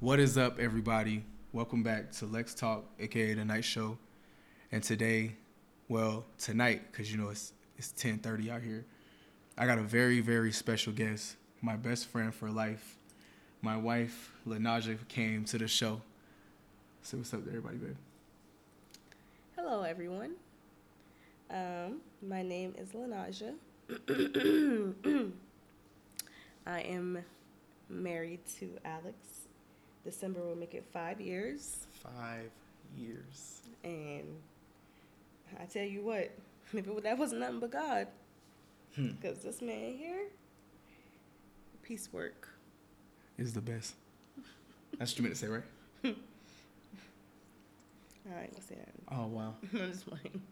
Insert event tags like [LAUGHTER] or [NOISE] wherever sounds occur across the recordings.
What is up, everybody? Welcome back to Lex Talk, aka the Knight Show. And today, well, tonight, because you know it's it's 10:30 out here. I got a very very special guest, my best friend for life. My wife, Lanaja, came to the show. Say what's up to everybody, babe. Hello, everyone. Um, my name is Lanaja. [CLEARS THROAT] I am married to Alex. December will make it five years. Five years. And I tell you what, [LAUGHS] it, that wasn't nothing but God, Hmm. because this man here, piecework. Is the best. That's what you meant to say, right? [LAUGHS] All right, gonna say that. Oh wow. [LAUGHS] I'm just playing.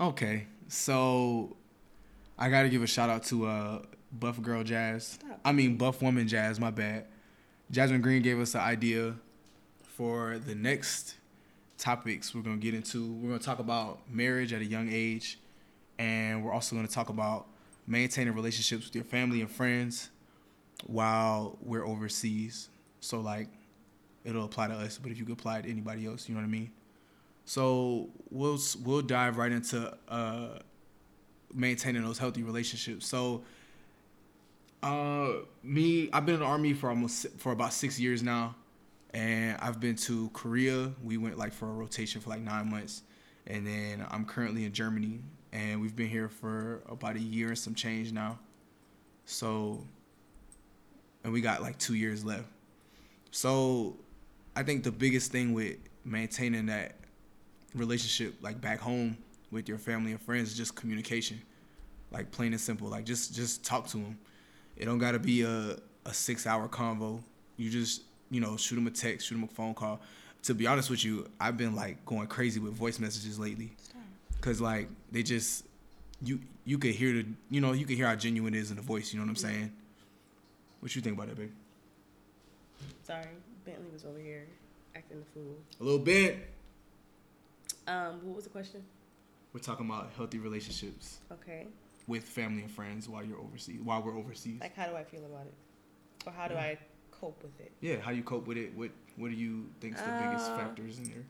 Okay, so I got to give a shout out to uh, Buff Girl Jazz. Stop. I mean Buff Woman Jazz. My bad. Jasmine Green gave us an idea for the next topics we're gonna get into. We're gonna talk about marriage at a young age, and we're also gonna talk about maintaining relationships with your family and friends while we're overseas. So like, it'll apply to us, but if you could apply it to anybody else, you know what I mean. So we'll we'll dive right into uh, maintaining those healthy relationships. So, uh, me, I've been in the army for almost for about six years now, and I've been to Korea. We went like for a rotation for like nine months, and then I'm currently in Germany, and we've been here for about a year and some change now. So, and we got like two years left. So, I think the biggest thing with maintaining that relationship like back home with your family and friends is just communication like plain and simple like just just talk to them it don't gotta be a, a six hour convo. You just you know shoot them a text shoot them a phone call. To be honest with you i've been like going crazy with voice messages lately. Because like they just you you could hear the you know you could hear how genuine it is in the voice you know what i'm saying? What you think about that baby Sorry, Bentley was over here acting the fool. a little bit. Um, what was the question? we're talking about healthy relationships. Okay. With family and friends while you're overseas while we're overseas Like, how do I feel about it? Or how do Yeah. I cope with it? yeah how you cope with it what what do you think's the biggest Uh, factors in there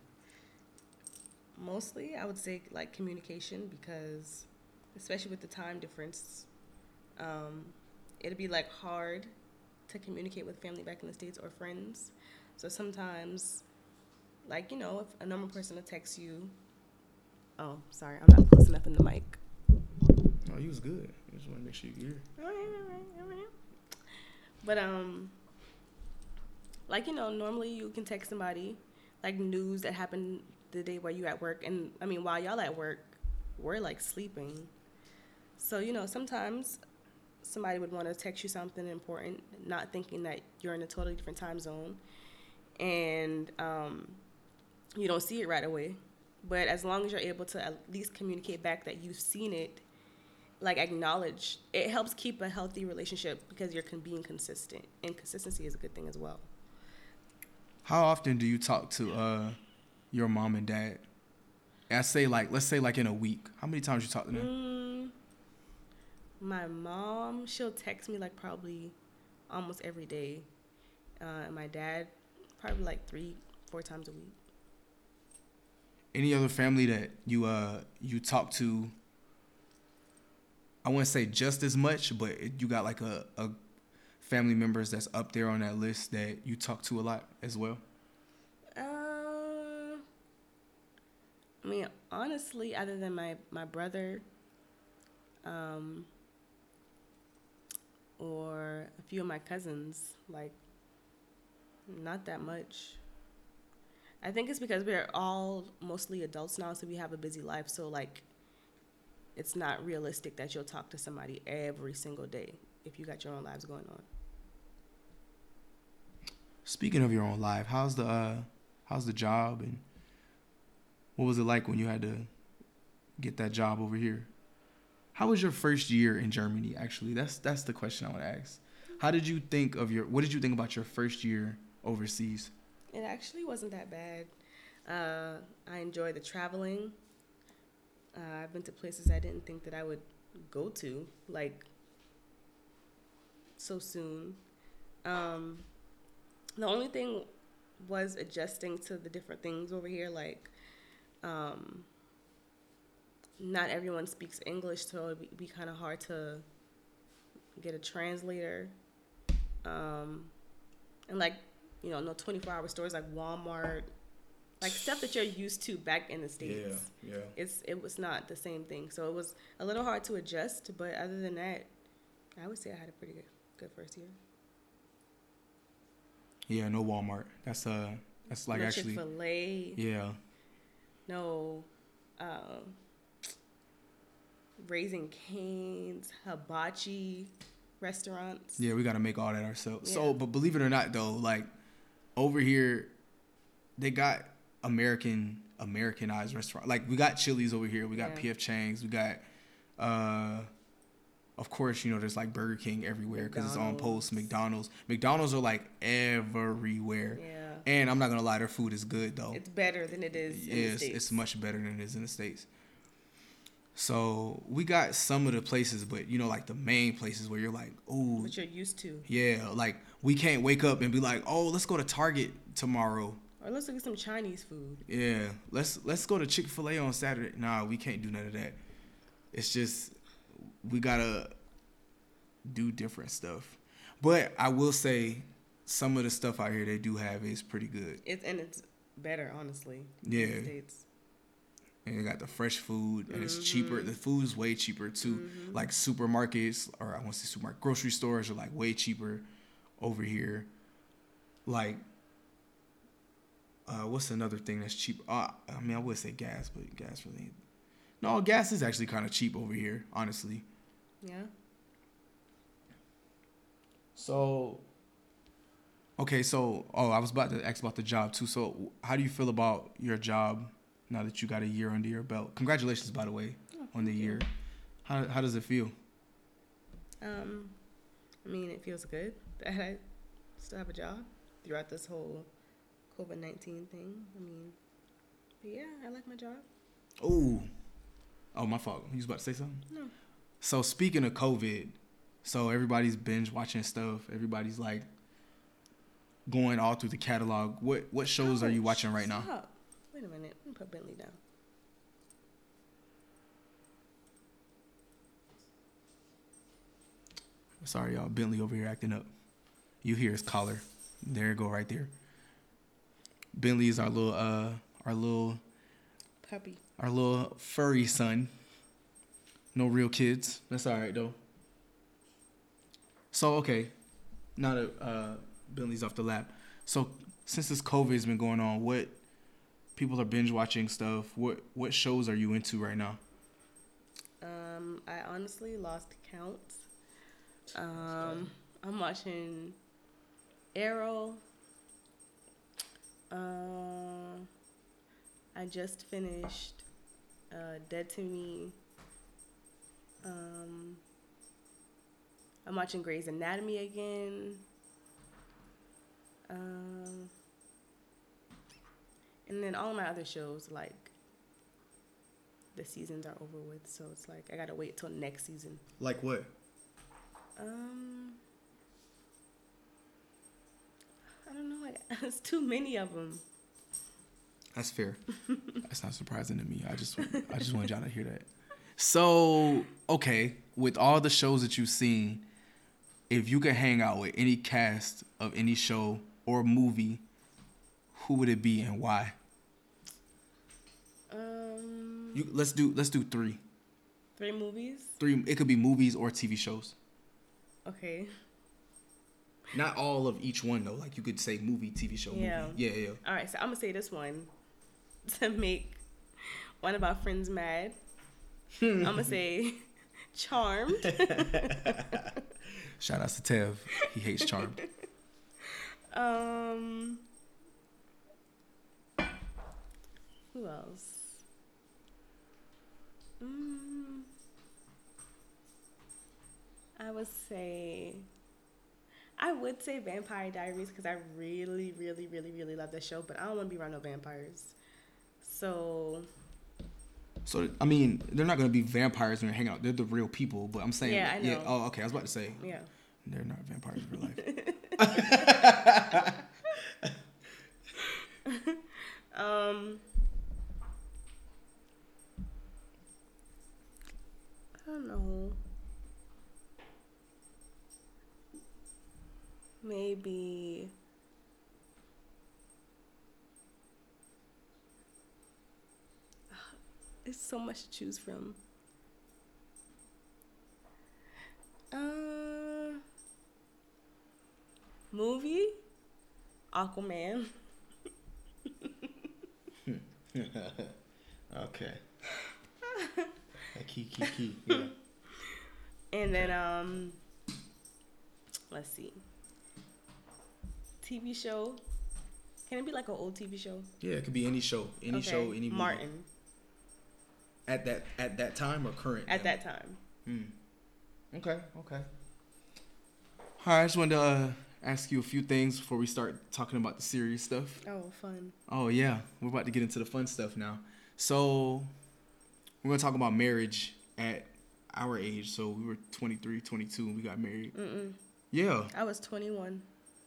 Mostly, I would say like communication because, especially with the time difference, um, it'd be like hard to communicate with family back in the states or friends. So sometimes, like you know, if a normal person will text you, oh, sorry, I'm not close enough in the mic. You was good i just want to make sure you hear. But um, like you know, normally you can text somebody like news that happened the day while you at work, and I mean while y'all at work, we're like sleeping. So you know, sometimes somebody would want to text you something important, not thinking that you're in a totally different time zone, and um, you don't see it right away. But as long as you're able to at least communicate back that you've seen it like acknowledge it helps keep a healthy relationship because you're con- being consistent. And consistency is a good thing as well. How often do you talk to uh your mom and dad? I say like let's say like in a week. How many times you talk to them? Mm, my mom she'll text me like probably almost every day. Uh, and my dad probably like three four times a week. Any other family that you uh you talk to i wouldn't say just as much but you got like a, a family members that's up there on that list that you talk to a lot as well? Uh, i mean honestly other than my my brother um or a few of my cousins like not that much. I think it's because we're all mostly adults now so we have a busy life so like it's not realistic that you'll talk to somebody every single day if you got your own lives going on Speaking of your own life, how's the uh, how's the job and what was it like when you had to get that job over here? How was your first year in Germany? Actually, that's that's the question I want to ask. How did you think of your? What did you think about your first year overseas? It actually wasn't that bad. Uh, I enjoy the traveling. Uh, I've been to places I didn't think that I would go to, like so soon. Um, The only thing was adjusting to the different things over here. Like, um, not everyone speaks English, so it'd be, be kind of hard to get a translator. Um, and like, you know, no 24 hour stores like Walmart, like stuff that you're used to back in the States. Yeah, yeah. It's, it was not the same thing. So it was a little hard to adjust, but other than that, I would say I had a pretty good, good first year. Yeah, no Walmart. That's uh that's like no actually Chick-fil-A. Yeah. No, um, Raising Canes, Hibachi restaurants. Yeah, we got to make all that ourselves. Yeah. So, but believe it or not, though, like over here, they got American Americanized restaurant. Like we got Chili's over here, we got Yeah. PF Chang's, we got, uh, of course, you know, there's like Burger King everywhere because it's on post. McDonald's, McDonald's are like everywhere. Yeah. And I'm not gonna lie, their food is good though. It's better than it is in the Yes, States. it's much better than it is in the states. So we got some of the places, but you know, like the main places where you're like, oh, what you're used to. yeah, like we can't wake up and be like, oh, let's go to Target tomorrow. Or let's look at some Chinese food. Yeah, let's let's go to Chick Fil A on Saturday. Nah, we can't do none of that. It's just we gotta do different stuff. But I will say, some of the stuff out here they do have is pretty good. It's and it's better, honestly. Yeah. States. and they got the fresh food and it's cheaper. Mm-hmm. The food is way cheaper too. Mm-hmm. Like supermarkets or I want to say supermarket grocery stores are like way cheaper over here. Like uh what's another thing that's cheap? Uh, I mean I would say gas, but gas really No, gas is actually kind of cheap over here, honestly. Yeah. So Okay, so oh, I was about to ask about the job too. So, how do you feel about your job now that you got a year under your belt? Congratulations, by the way, on the year. How how does it feel? Um, I mean, it feels good that I still have a job throughout this whole COVID nineteen thing. I mean, but yeah, I like my job. Oh, oh, my fault. You was about to say something? No. So speaking of COVID, so everybody's binge watching stuff. Everybody's like going all through the catalog. What what shows are you Oh, watching right now? Wait a minute. Let me put Bentley down. Sorry, y'all. Bentley over here acting up. You hear his collar. There you go, right there. Bentley is our little, uh, our little, Puppy. our little furry son. No real kids. That's all right though. So okay, now that uh, Bentley's off the lap. So since this COVID has been going on, what people are binge watching stuff? What what shows are you into right now? Um, I honestly lost count. Um, I'm watching Arrow. Uh, I just finished uh, Dead to Me. Um, I'm watching Grey's Anatomy again. Um, and then all my other shows, like the seasons are over with, so it's like I gotta wait till next season. Like what? Um, I don't know. Like, it's too many of them. That's fair. [LAUGHS] That's not surprising to me. I just I just wanted y'all to hear that. So okay, with all the shows that you've seen, if you could hang out with any cast of any show or movie, who would it be and why? Um, You let's do let's do three. three movies. Three. It could be movies or TV shows. Okay. Not all of each one though. Like you could say movie, TV show, Yeah. movie. Yeah, yeah. All right. So I'm gonna say this one to make one of our friends mad. I'm gonna say [LAUGHS] Charmed. [LAUGHS] Shout out to Tev. He hates Charmed. [LAUGHS] Um, who else? Mm, I would say, I would say Vampire Diaries because I really, really, really, really love that show, but I don't want to be around no vampires. So. So I mean, they're not gonna be vampires when they're hanging out. They're the real people. But I'm saying, yeah, I know. Yeah, oh, okay. I was about to say, yeah, they're not vampires in real life. [LAUGHS] um, I don't know. Maybe. [SIGHS] It's so much to choose from. Uh, movie, Aquaman. [LAUGHS] okay. [LAUGHS] key, key, key. Yeah. And then um, let's see. TV show. Can it be like an old TV show? Yeah, it could be any show, any Okay, show, any movie. Martin At that at that time or current? at now? that time. Hmm. Okay. Okay. All right. I just wanted to uh, ask you a few things before we start talking about the serious stuff. Oh, fun. Oh yeah, we're about to get into the fun stuff now. So we're gonna talk about marriage at our age. So we were 23, 22 when we got married. Mm-mm. Yeah. I was 21.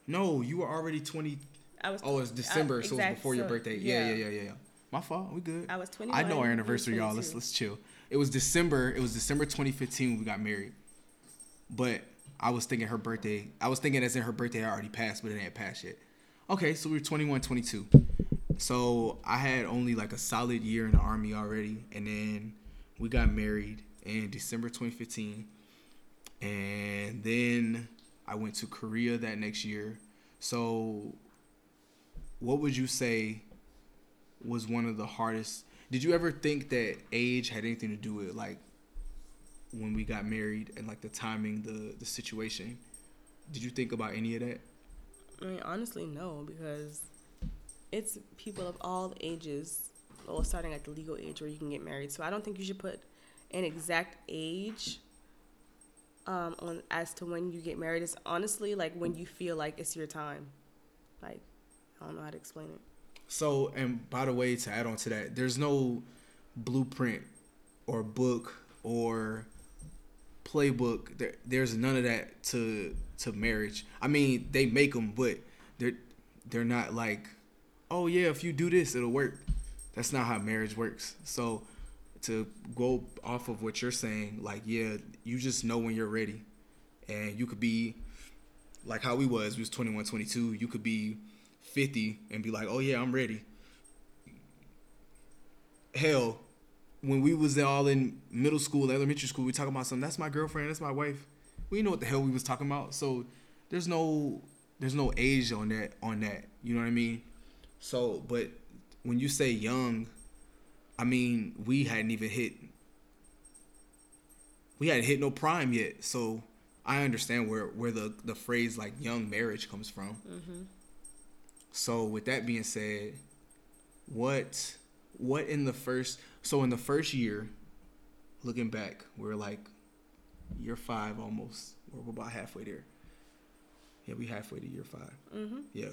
No, you were already 20. I was. Oh, it's December, I- so exact- before your birthday. Yeah, yeah, yeah, yeah, yeah. My fault. We good. I was 21. I know our anniversary, y'all. Let's let's chill. It was December. It was December 2015 when we got married. But I was thinking her birthday. I was thinking as in her birthday had already passed, but it ain't passed yet. Okay, so we were 21, 22. So I had only like a solid year in the army already, and then we got married in December 2015, and then I went to Korea that next year. So, what would you say was one of the hardest? Did you ever think that age had anything to do with like when we got married and like the timing, the the situation? Did you think about any of that? I mean, honestly, no, because it's people of all ages, well, starting at the legal age where you can get married. So I don't think you should put an exact age um, on as to when you get married. It's honestly like when you feel like it's your time. Like, I don't know how to explain it. So, and by the way, to add on to that, there's no blueprint or book or playbook. There, there's none of that to to marriage. I mean, they make them, but they're they're not like, oh yeah, if you do this, it'll work. That's not how marriage works. So, to go off of what you're saying, like, yeah, you just know when you're ready, and you could be like how we was. We was 21, 22. You could be 50 and be like, oh yeah, I'm ready. Hell, when we was all in middle school, elementary school, we talking about something. That's my girlfriend. That's my wife. We know what the hell we was talking about. So there's no there's no age on that on that. You know what I mean? So, but when you say young, I mean we hadn't even hit we hadn't hit no prime yet. So I understand where where the the phrase like young marriage comes from. So with that being said, what what in the first so in the first year, looking back, we're like year five almost. We're about halfway there. Yeah, we halfway to year 5 Mm-hmm. Yeah.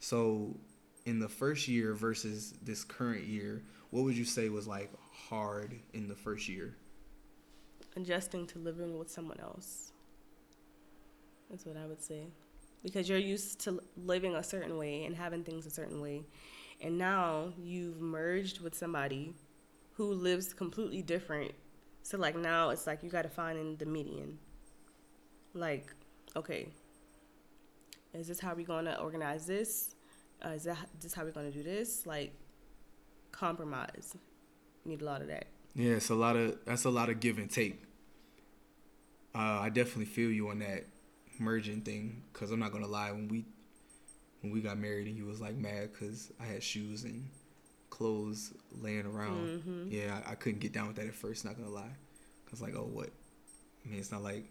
So in the first year versus this current year, what would you say was like hard in the first year? Adjusting to living with someone else. That's what I would say. Because you're used to living a certain way and having things a certain way. And now you've merged with somebody who lives completely different. So, like, now it's like you got to find in the median. Like, okay, is this how we're going to organize this? Uh, is that this how we're going to do this? Like, compromise. Need a lot of that. Yeah, it's a lot of that's a lot of give and take. Uh, I definitely feel you on that merging thing because I'm not gonna lie when we when we got married and you was like mad because I had shoes and clothes laying around. Mhm. Yeah, I, I couldn't get down with that at first. Not gonna lie, cause like oh what? I mean it's not like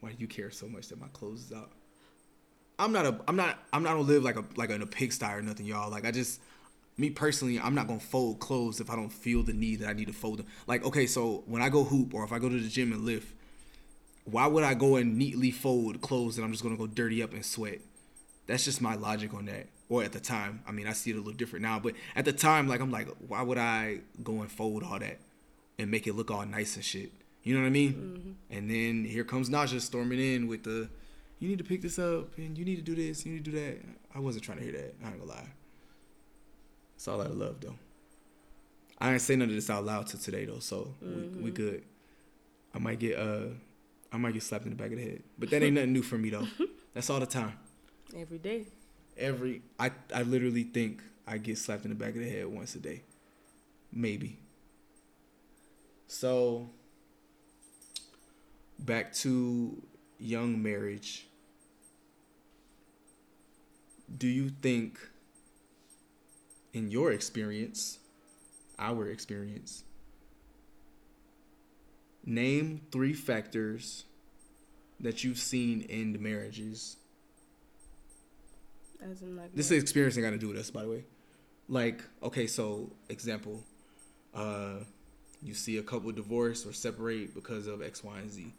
why do you care so much that my clothes is out? I'm not a I'm not I'm not gonna live like a like in a pigsty or nothing, y'all. Like I just me personally, I'm not gonna fold clothes if I don't feel the need that I need to fold them. Like, okay, so when I go hoop or if I go to the gym and lift, why would I go and neatly fold clothes that I'm just gonna go dirty up and sweat? That's just my logic on that. Or at the time, I mean, I see it a little different now, but at the time, like, I'm like, why would I go and fold all that and make it look all nice and shit? You know what I mean? Mm-hmm. And then here comes Najah storming in with the, you need to pick this up and you need to do this, you need to do that. I wasn't trying to hear that. I ain't gonna lie. It's all out of love though. I ain't say none of this out loud till today though, so we, we good. I might get uh, I might get slapped in the back of the head, but that ain't nothing new for me though. [LAUGHS] That's all the time. Every day. Every I I literally think I get slapped in the back of the head once a day. Maybe. So back to young marriage. Do you think in your experience, our experience, name three factors that you've seen in marriages As in like this experience ain't got to do with us, by the way. Like, okay, so example, uh, you see a couple divorce or separate because of X, Y, and Z.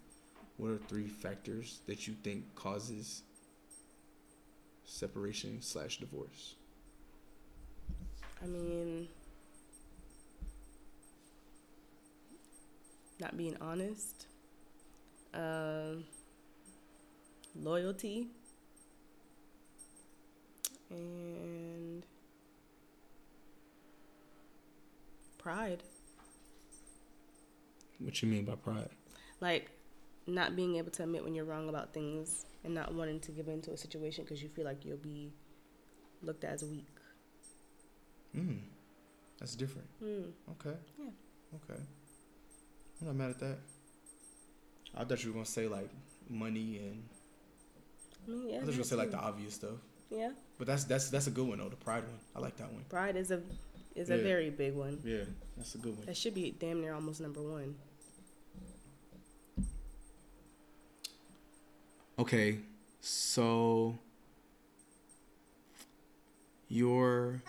What are three factors that you think causes separation slash divorce? I mean, not being honest, um, loyalty, and pride. What you mean by pride? Like, not being able to admit when you're wrong about things and not wanting to give into a situation because you feel like you'll be looked at as weak. Mm, that's different. Hmm. Okay. Yeah. Okay. I'm not mad at that. I thought you were gonna say like money and I mean, yeah. I thought you were gonna say like the obvious stuff. yeah. But that's that's that's a good one though, the pride one. I like that one. Pride is a is a very big one. Yeah, that's a good one. That should be damn near almost number one. Okay, so you're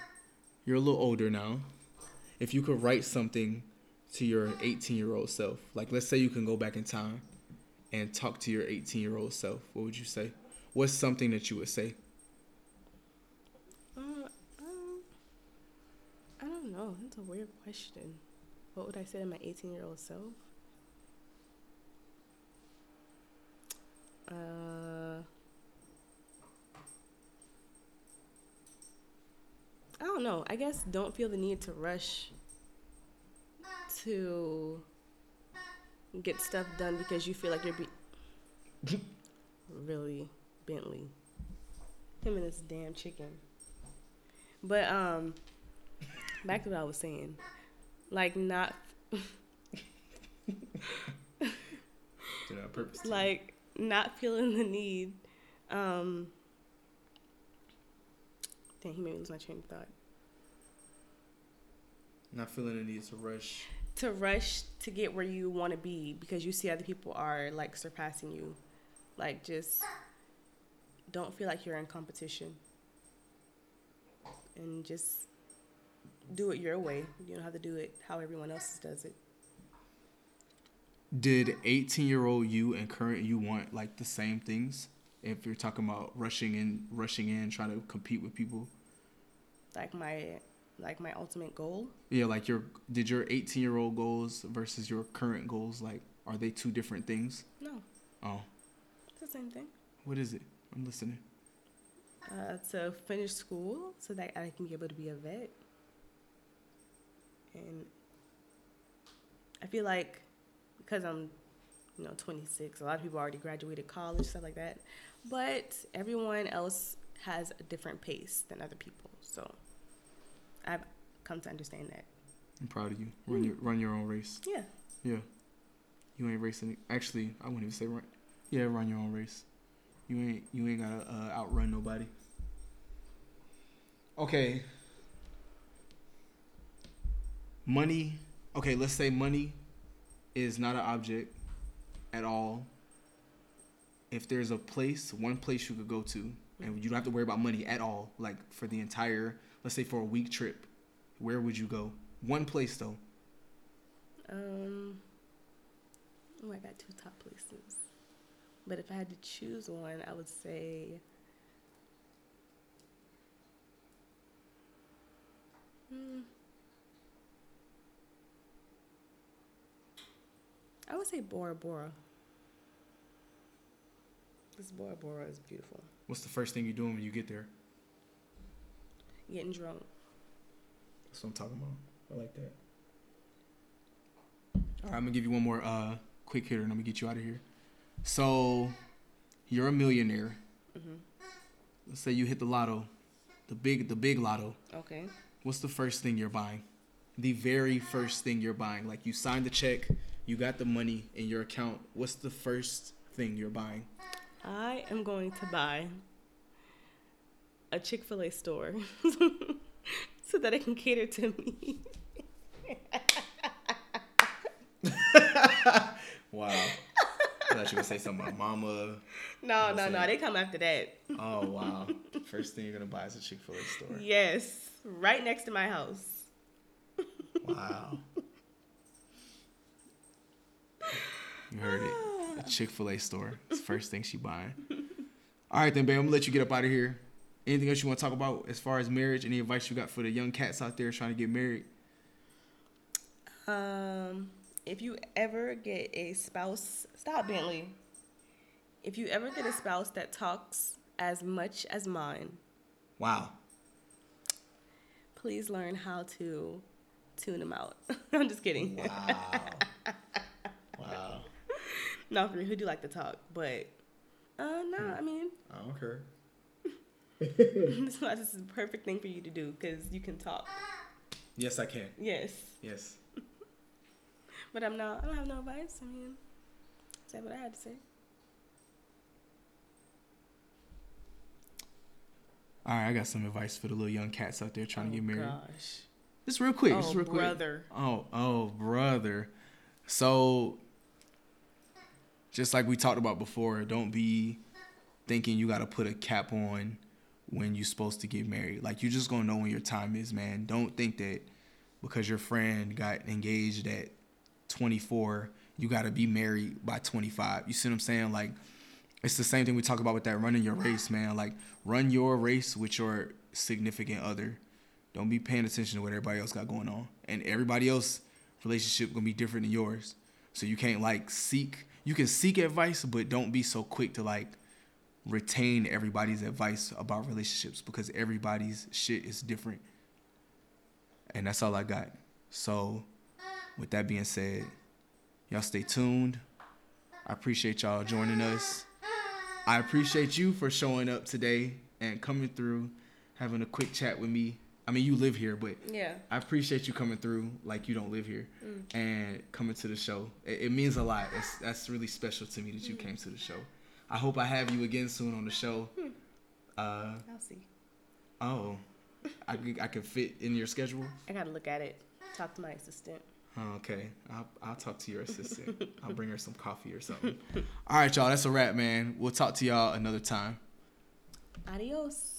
you're a little older now. If you could write something to your 18 year old self, like let's say you can go back in time and talk to your 18 year old self, what would you say? What's something that you would say? Uh, um, I don't know. That's a weird question. What would I say to my 18 year old self? Uh, I don't know. I guess don't feel the need to rush to get stuff done because you feel like you're be- really Bentley. Him and this damn chicken. But um, back to what I was saying, like not Did on purpose. like not feeling the need. Um, dang, he made me lose my train of thought. Not feeling the need to rush. To rush to get where you want to be because you see other people are like surpassing you, like just don't feel like you're in competition, and just do it your way. You don't have to do it how everyone else does it. Did 18 year old you and current you want like the same things? If you're talking about rushing in, rushing in, trying to compete with people. Like my like my ultimate goal. Yeah, like your did your 18 year old goals versus your current goals like are they two different things? No, Oh, it's the same thing. what is it? I'm listening. uh, to finish school so that I can be able to be a vet. And I feel like because I'm, you know, 26, a lot of people already graduated college, stuff like that. But everyone else has a different pace than other people. So I've come to understand that. I'm proud of you. Run your run your own race. Yeah. Yeah. You ain't racing. Actually, I wouldn't even say run. Yeah, run your own race. You ain't you ain't gotta uh, outrun nobody. Okay. Money. Okay, let's say money is not an object at all. If there's a place, one place you could go to, and you don't have to worry about money at all, like for the entire, let's say for a week trip, where would you go? One place though. Um, oh, I got two top places. But if I had to choose one, I would say. Hmm. I would say Bora Bora. This Bora Bora is beautiful. What's the first thing you're doing when you get there? Getting drunk. That's what I'm talking about. I like that. All right, I'm gonna give you one more uh, quick hitter, and I'm gonna get you out of here. So, you're a millionaire, hmm let's say you hit the lotto, the big the big lotto. Okay. What's the first thing you're buying? The very first thing you're buying. Like you signed the check, you got the money in your account. What's the first thing you're buying? I am going to buy a Chick fil A store [LAUGHS] so that it can cater to me. [LAUGHS] Wow. I thought you were gonna say something about mama. No, no, no. They come after that. Oh wow. [LAUGHS] First thing you're gonna buy is a Chick fil A store. Yes. Right next to my house. Wow. You heard it. A [SIGHS] Chick fil A store. It's the first thing she buying. All right then, babe, I'm gonna let you get up out of here. Anything else you want to talk about as far as marriage? Any advice you got for the young cats out there trying to get married? Um, if you ever get a spouse, stop Bentley. If you ever get a spouse that talks as much as mine, Wow. please learn how to tune them out. [LAUGHS] I'm just kidding. Wow. [LAUGHS] wow. No, for me. who do like to talk? But uh, no, I mean, I don't care. [LAUGHS] this is the perfect thing for you to do because you can talk. Yes, I can. Yes, Yes. [LAUGHS] but I'm not. I don't have no advice. I mean, said what I had to say. All right, I got some advice for the little young cats out there trying to get oh, married. Oh, Gosh. Just real quick. oh, just real quick. brother. Oh, oh, brother. So, just like we talked about before, don't be thinking you got to put a cap on when you're supposed to get married. Like, you're just to know when your time is, man. Don't think that because your friend got engaged at 24, you got to be married by 25. You see what I'm saying? Like, it's the same thing we talk about with that running your race, man. Like, run your race with your significant other. Don't be paying attention to what everybody else got going on. And everybody else relationship gonna be different than yours. So you can't like seek you can seek advice, but don't be so quick to like retain everybody's advice about relationships because everybody's shit is different. And that's all I got. So with that being said, y'all stay tuned. I appreciate y'all joining us. I appreciate you for showing up today and coming through, having a quick chat with me. I mean, you live here, but Yeah. I appreciate you coming through like you don't live here mm. and coming to the show. It, it means a lot. It's, that's really special to me that you mm. came to the show. I hope I have you again soon on the show. Uh, I'll see. oh, I, I can fit in your schedule. I gotta look at it. Talk to my assistant. Oh, okay, I'll, I'll talk to your assistant. [LAUGHS] I'll bring her some coffee or something. All right, y'all. That's a wrap, man. We'll talk to y'all another time. Adios.